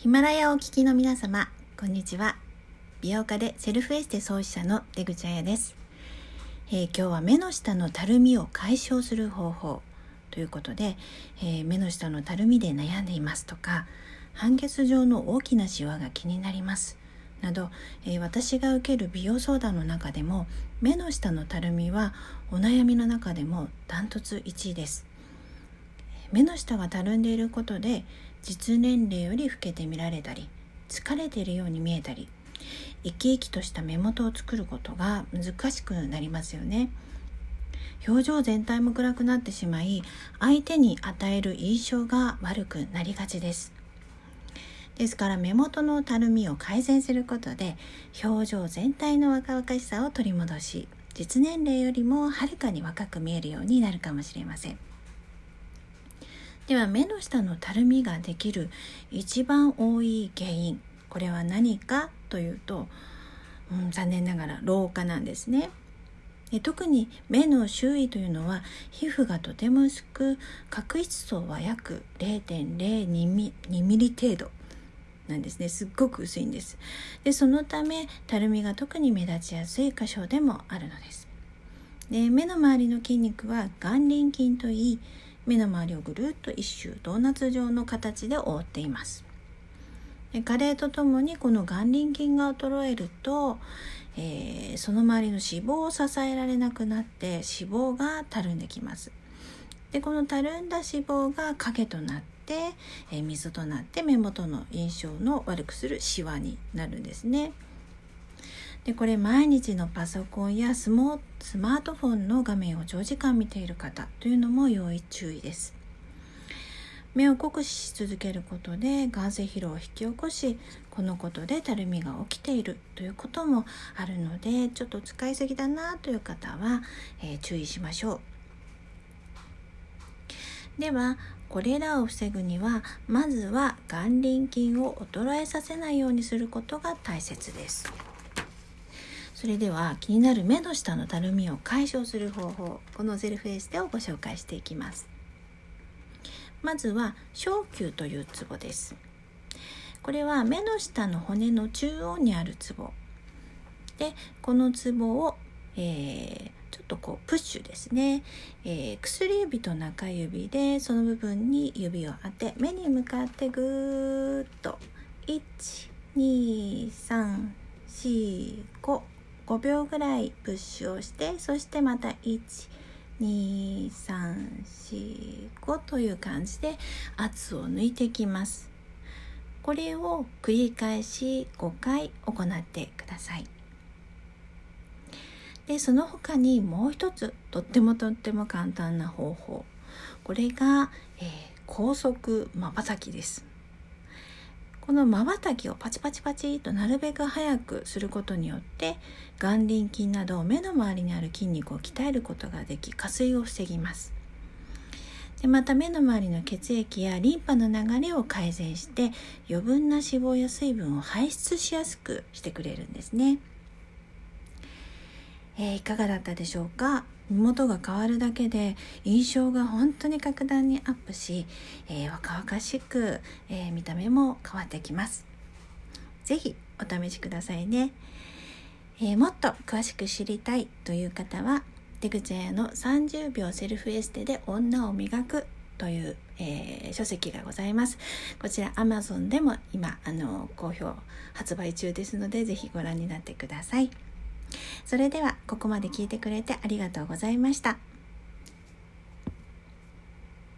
ヒマラヤをお聞きの皆様、こんにちは。美容家でセルフエステ創始者の出口彩です、えー、今日は目の下のたるみを解消する方法ということで、えー、目の下のたるみで悩んでいますとか、半月状の大きなシワが気になりますなど、えー、私が受ける美容相談の中でも目の下のたるみはお悩みの中でもダントツ1位です目の下がたるんでいることで実年齢より老けて見られたり疲れているように見えたり生き生きとした目元を作ることが難しくなりますよね。表情全体も暗くなってしまい相手に与える印象が悪くなりがちです。ですから目元のたるみを改善することで表情全体の若々しさを取り戻し実年齢よりもはるかに若く見えるようになるかもしれません。では目の下のたるみができる一番多い原因これは何かというと、うん、残念ながら老化なんですね。で特に目の周囲というのは皮膚がとても薄く角質層は約0.02ミリ程度なんですね。すっごく薄いんです。でそのためたるみが特に目立ちやすい箇所でもあるのです。で目の周りの筋肉は眼輪筋といい目の周りをぐるっと一周ドーナツ状の形で覆っています。加齢とともにこの眼輪筋が衰えると、えー、その周りの脂肪を支えられなくなって脂肪がたるんできます。でこのたるんだ脂肪が影となって、えー、水となって目元の印象の悪くするシワになるんですね。でこれ毎日のパソコンやスマートフォンの画面を長時間見ている方というのも要注意です目を酷使し続けることで眼性疲労を引き起こしこのことでたるみが起きているということもあるのでちょっと使いすぎだなという方は、えー、注意しましょうではこれらを防ぐにはまずは眼輪筋を衰えさせないようにすることが大切です。それでは気になる目の下のたるみを解消する方法このセルフエステをご紹介していきます。まずは小球というツボです。これは目の下の骨の中央にあるツボでこのツボを、えー、ちょっとこうプッシュですね、えー、薬指と中指でその部分に指を当て目に向かってぐーっと。12345 5秒ぐらいプッシュをしてそしてまた12345という感じで圧を抜いていきます。これを繰り返し5回行ってください。でその他にもう一つとってもとっても簡単な方法。これが、えー、高速まばたきです。このまばたきをパチパチパチとなるべく早くすることによって眼輪筋など目の周りにある筋肉を鍛えることができ下垂を防ぎます。でまた目の周りの血液やリンパの流れを改善して余分な脂肪や水分を排出しやすくしてくれるんですね、えー、いかがだったでしょうか？目元が変わるだけで印象が本当に格段にアップし、えー、若々しく、えー、見た目も変わってきます是非お試しくださいね、えー、もっと詳しく知りたいという方は出口屋の30秒セルフエステで女を磨くという、えー、書籍がございます。こちら Amazon でも今あの好評発売中ですのでぜひご覧になってください。それではここまで聞いてくれてありがとうございました。